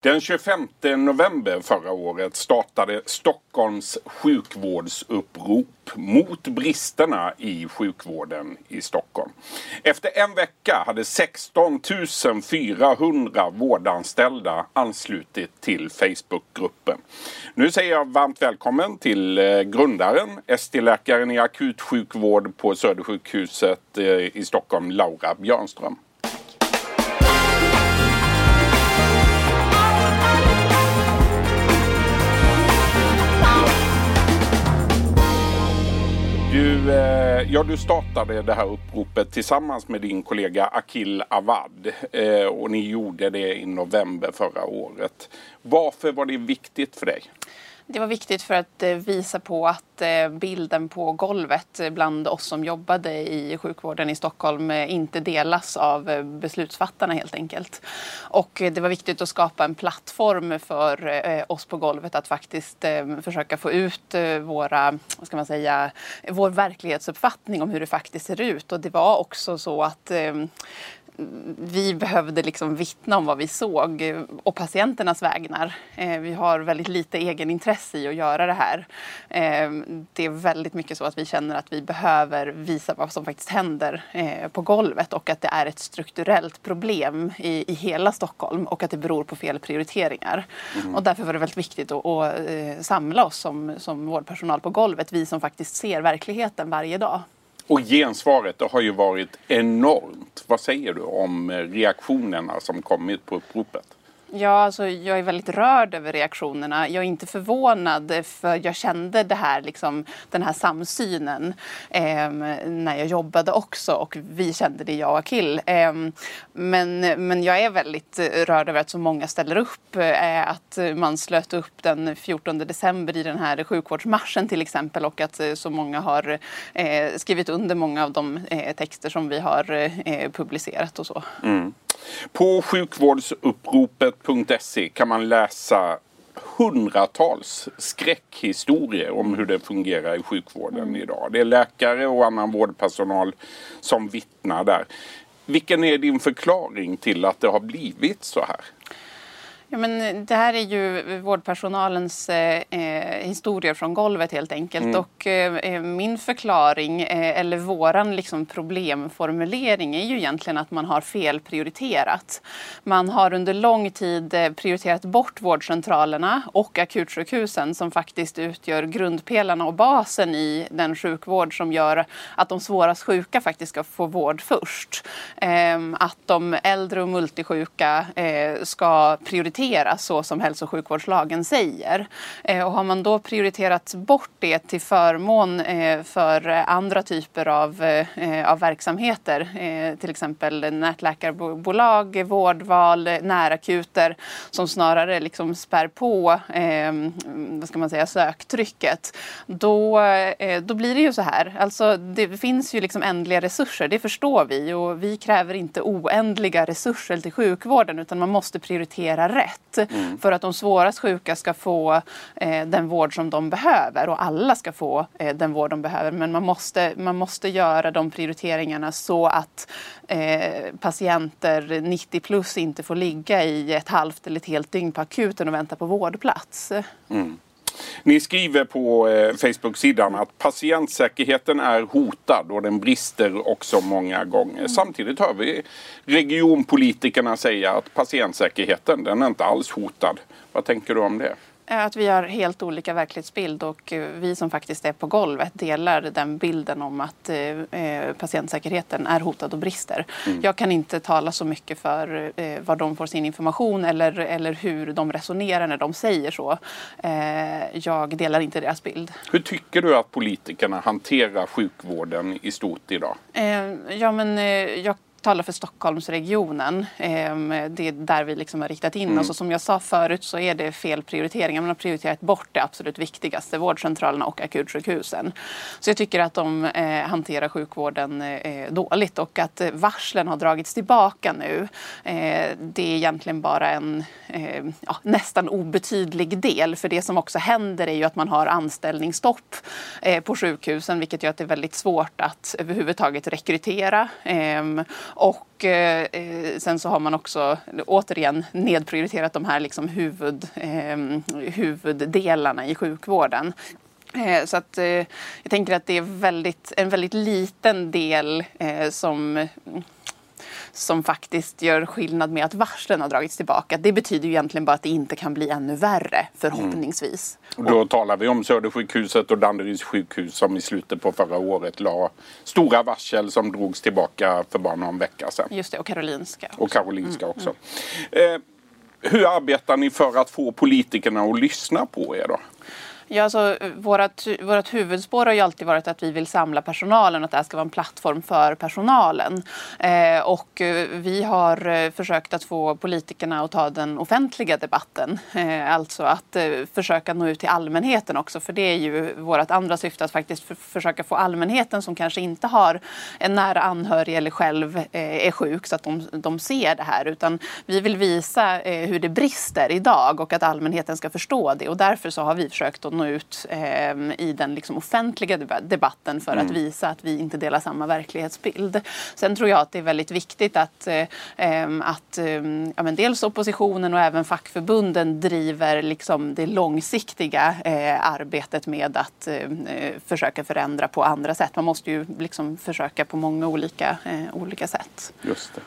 Den 25 november förra året startade Stockholms sjukvårdsupprop mot bristerna i sjukvården i Stockholm. Efter en vecka hade 16 400 vårdanställda anslutit till Facebookgruppen. Nu säger jag varmt välkommen till eh, grundaren, ST-läkaren i akutsjukvård på Södersjukhuset eh, i Stockholm, Laura Björnström. Eh, ja, du startade det här uppropet tillsammans med din kollega Akil Awad eh, och ni gjorde det i november förra året. Varför var det viktigt för dig? Det var viktigt för att eh, visa på att eh, bilden på golvet bland oss som jobbade i sjukvården i Stockholm eh, inte delas av beslutsfattarna helt enkelt. Och det var viktigt att skapa en plattform för oss på golvet att faktiskt försöka få ut våra, vad ska man säga, vår verklighetsuppfattning om hur det faktiskt ser ut. Och det var också så att vi behövde liksom vittna om vad vi såg och patienternas vägnar. Eh, vi har väldigt lite egenintresse i att göra det här. Eh, det är väldigt mycket så att vi känner att vi behöver visa vad som faktiskt händer eh, på golvet och att det är ett strukturellt problem i, i hela Stockholm och att det beror på fel prioriteringar. Mm. Och därför var det väldigt viktigt att, att samla oss som, som vårdpersonal på golvet, vi som faktiskt ser verkligheten varje dag. Och gensvaret har ju varit enormt. Vad säger du om reaktionerna som kommit på uppropet? Ja, alltså, jag är väldigt rörd över reaktionerna. Jag är inte förvånad eh, för jag kände det här, liksom, den här samsynen eh, när jag jobbade också och vi kände det, jag och Akil. Eh, men, men jag är väldigt eh, rörd över att så många ställer upp. Eh, att man slöt upp den 14 december i den här sjukvårdsmarschen till exempel och att eh, så många har eh, skrivit under många av de eh, texter som vi har eh, publicerat och så. Mm. På sjukvårdsuppropet.se kan man läsa hundratals skräckhistorier om hur det fungerar i sjukvården mm. idag. Det är läkare och annan vårdpersonal som vittnar där. Vilken är din förklaring till att det har blivit så här? Ja, men det här är ju vårdpersonalens eh, eh, historier från golvet helt enkelt. Mm. Och eh, eh, min förklaring, eh, eller våran liksom problemformulering är ju egentligen att man har felprioriterat. Man har under lång tid eh, prioriterat bort vårdcentralerna och akutsjukhusen som faktiskt utgör grundpelarna och basen i den sjukvård som gör att de svårast sjuka faktiskt ska få vård först. Ehm, att de äldre och multisjuka ska prioriteras prioriteras så som hälso och sjukvårdslagen säger. Eh, och har man då prioriterat bort det till förmån eh, för andra typer av, eh, av verksamheter, till exempel nätläkarbolag, vårdval, närakuter som snarare liksom spär på vad ska man säga, söktrycket, då, då blir det ju så här. Alltså, det finns ju liksom ändliga resurser, det förstår vi och vi kräver inte oändliga resurser till sjukvården utan man måste prioritera rätt rätt mm. för att de svårast sjuka ska få eh, den vård som de behöver och alla ska få eh, den vård de behöver. Men man måste, man måste göra de prioriteringarna så att eh, patienter 90 plus inte får ligga i ett halvt eller ett helt dygn på akuten och vänta på vårdplats. Mm. Ni skriver på eh, Facebook-sidan att patientsäkerheten är hotad och den brister också många gånger. Mm. Samtidigt hör vi regionpolitikerna säga att patientsäkerheten den är inte alls hotad. Vad tänker du om det? Att vi har helt olika verklighetsbild och eh, vi som faktiskt är på golvet delar den bilden om att eh, eh, patientsäkerheten är hotad och brister. Mm. Jag kan inte tala så mycket för var de får sin information eller, eller hur de resonerar när de säger så. Jag delar inte deras bild. Hur tycker du att politikerna hanterar sjukvården i stort idag? Ja, men jag talar för Stockholmsregionen. Ehm, det är där vi liksom har riktat in mm. oss. Och som jag sa förut så är det fel prioriteringar. Man har prioriterat bort det absolut viktigaste, vårdcentralerna och akutsjukhusen. Så jag tycker att de eh, hanterar sjukvården eh, dåligt och att varslen har dragits tillbaka nu. Eh, det är egentligen bara en ja, nästan obetydlig del. För det som också händer är ju att man har anställningsstopp på sjukhusen vilket gör att det är väldigt svårt att överhuvudtaget rekrytera. Och eh, eh, sen så har man också återigen nedprioriterat de här liksom huvud, eh, huvuddelarna i sjukvården. Eh, så att, eh, jag tänker att det är väldigt, en väldigt liten del eh, som som faktiskt gör skillnad med att varslen har dragits tillbaka. Det betyder ju egentligen bara att det inte kan bli ännu värre förhoppningsvis. Mm. Och då talar vi om Södersjukhuset och Danderyds sjukhus som i slutet på förra året la stora varsel som drogs tillbaka för bara någon vecka sedan. Just det, och Karolinska. Också. Och Karolinska mm. också. Mm. Eh, hur arbetar ni för att få politikerna att lyssna på er då? Ja, alltså, vårat, vårat huvudspår har ju alltid varit att vi vill samla personalen och att det här ska vara en plattform för personalen. Eh, och eh, vi har eh, försökt att få politikerna att ta den offentliga debatten. Eh, alltså att eh, försöka nå ut till allmänheten också, för det är ju vårt andra syfte att faktiskt för, försöka få allmänheten som kanske inte har en nära anhörig eller själv eh, är sjuk så att de, de ser det här. Utan vi vill visa eh, hur det brister idag och att allmänheten ska förstå det. Och därför så har vi försökt att nå ut eh, i den liksom offentliga debatten för mm. att visa att vi inte delar samma verklighetsbild. Sen tror jag att det är väldigt viktigt att, eh, ehm, att eh, ja, men dels oppositionen och även fackförbunden driver liksom det långsiktiga eh, arbetet med att eh, försöka förändra på andra sätt. Man måste ju liksom försöka på många olika, eh, olika sätt. Just det.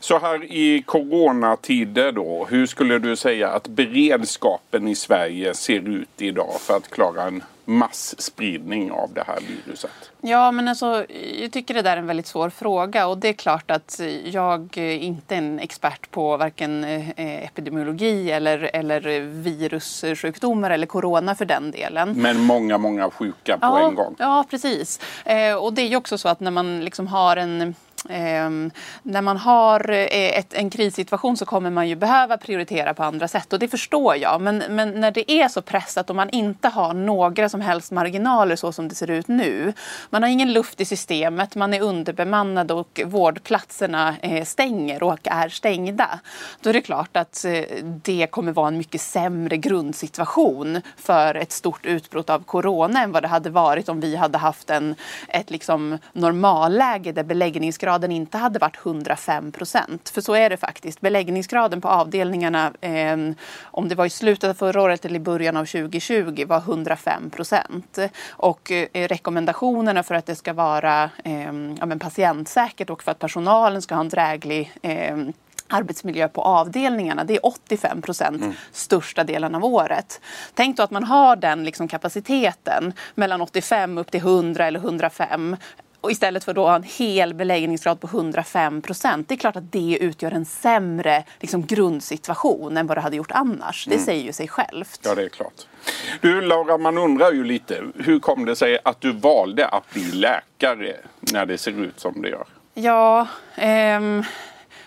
Så här i coronatider då, hur skulle du säga att beredskapen i Sverige ser ut idag för att klara en massspridning av det här viruset? Ja, men alltså, jag tycker det där är en väldigt svår fråga och det är klart att jag inte är en expert på varken eh, epidemiologi eller, eller virussjukdomar eller corona för den delen. Men många, många sjuka på ja, en gång. Ja, precis. Eh, och det är ju också så att när man liksom har en Eh, när man har eh, ett, en krissituation så kommer man ju behöva prioritera på andra sätt och det förstår jag. Men, men, när det är så pressat och man inte har några som helst marginaler så som det ser ut nu. Man har ingen luft i systemet, man är underbemannad och vårdplatserna eh, stänger och är stängda. Då är det klart att eh, det kommer vara en mycket sämre grundsituation för ett stort utbrott av corona än vad det hade varit om vi hade haft en, ett liksom normalläge där beläggningsgraden beläggningsgraden inte hade varit 105 procent. För så är det faktiskt. Beläggningsgraden på avdelningarna, eh, om det var i slutet av förra året eller i början av 2020, var 105 procent. Och eh, rekommendationerna för att det ska vara eh, ja, men patientsäkert och för att personalen ska ha en dräglig eh, arbetsmiljö på avdelningarna. Det är 85 procent mm. största delen av året. Tänk då att man har den liksom kapaciteten mellan 85 upp till 100 eller 105 och istället för då en hel beläggningsgrad på 105 procent. Det är klart att det utgör en sämre liksom, grundsituation än vad det hade gjort annars. Mm. Det säger ju sig självt. Ja, det är klart. Du Laura, man undrar ju lite. Hur kom det sig att du valde att bli läkare när det ser ut som det gör? Ja, ehm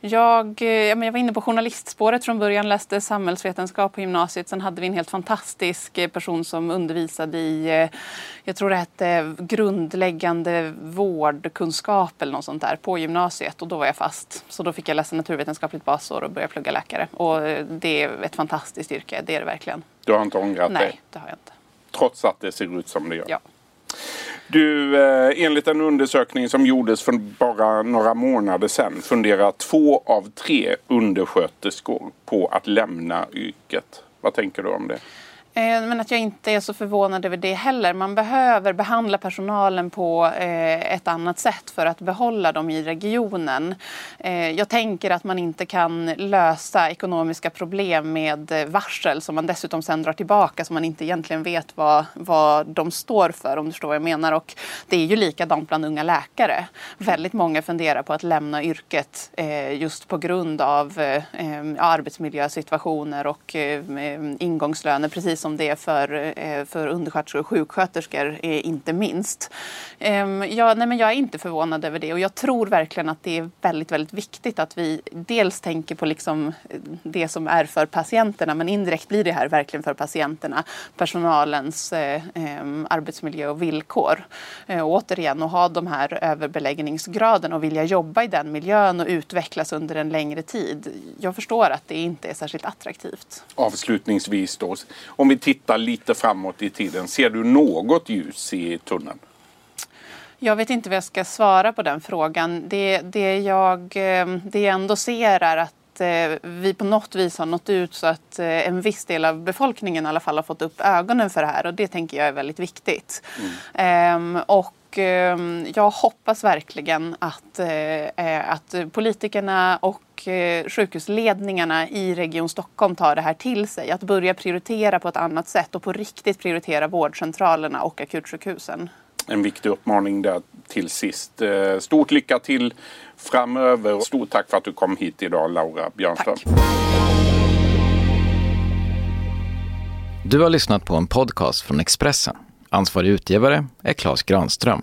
jag, eh, jag var inne på journalistspåret från början, läste samhällsvetenskap på gymnasiet. Sen hade vi en helt fantastisk eh, person som undervisade i, eh, jag tror det hette grundläggande vårdkunskap eller något sånt där på gymnasiet och då var jag fast. Så då fick jag läsa naturvetenskapligt basår och börja plugga läkare. Och det är ett fantastiskt yrke, det är det verkligen. Du har inte ångrat Nej, dig? Nej, det har jag inte. Trots att det ser ut som det gör? Ja. Du, eh, enligt en undersökning som gjordes för bara några månader sedan funderar två av tre undersköterskor på att lämna yrket. Vad tänker du om det? Eh, men att jag inte är så förvånad över det heller. Man behöver behandla personalen på eh, ett annat sätt för att behålla dem i regionen. Eh, jag tänker att man inte kan lösa ekonomiska problem med varsel som man dessutom sen drar tillbaka så man inte egentligen vet vad, vad de står för om du förstår vad jag menar. Och det är ju likadant bland unga läkare. Väldigt många funderar på att lämna yrket just på grund av arbetsmiljösituationer och ingångslöner precis som som det är för, eh, för undersköterskor och sjuksköterskor, inte minst. Ehm, jag, nej, men jag är inte förvånad över det och jag tror verkligen att det är väldigt, väldigt viktigt att vi dels tänker på liksom eh, det som är för patienterna men indirekt blir det här verkligen för patienterna, personalens eh, ehm, arbetsmiljö och villkor. Eh, och återigen, att ha de här överbeläggningsgraden och vilja jobba i den miljön och utvecklas under en längre tid. Jag förstår att det inte är särskilt attraktivt. Avslutningsvis då, om vi tittar lite framåt i tiden, ser du något ljus i tunneln? Jag vet inte vad jag ska svara på den frågan. Det, det, jag, eh, det jag ändå ser är att eh, vi på något vis har nått ut så att eh, en viss del av befolkningen i alla fall har fått upp ögonen för det här och det tänker jag är väldigt viktigt. Mm. Ehm, och ehm, jag hoppas verkligen att, att politikerna och sjukhusledningarna i Region Stockholm tar det här till sig. Att börja prioritera på ett annat sätt och på riktigt prioritera vårdcentralerna och akutsjukhusen en viktig uppmaning där till sist. Eh, stort lycka till framöver. Stort tack för att du kom hit idag Laura Björnström. Tack. Du har lyssnat på en podcast från Expressen. Ansvarig utgivare är Klas Granström.